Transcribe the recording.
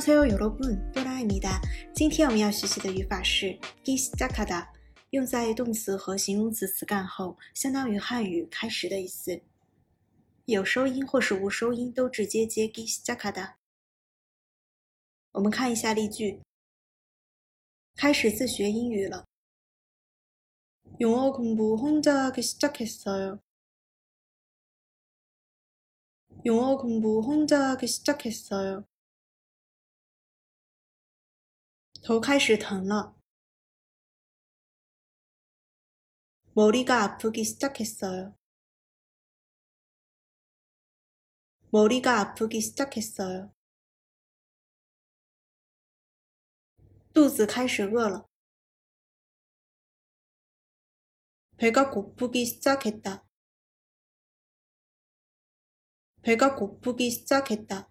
塞哟，여러 분， 多拉艾米达。今天我们要学习的语法是기시작하 다， 用在动词和形容词词干后，相当于汉语开始的意思。有收音或是无收音都直接接기시작하 다。 我们看一下例句。开始自学英语了。영어공부혼자하기시작했어 요。 영어공부혼자하기시작했어 요。 头开始疼了。머리가아프기시작했어 요。 머리가아프기시작했어 요。 肚子开始饿了。배가고프기시작했 다。 배가고프기시작했 다。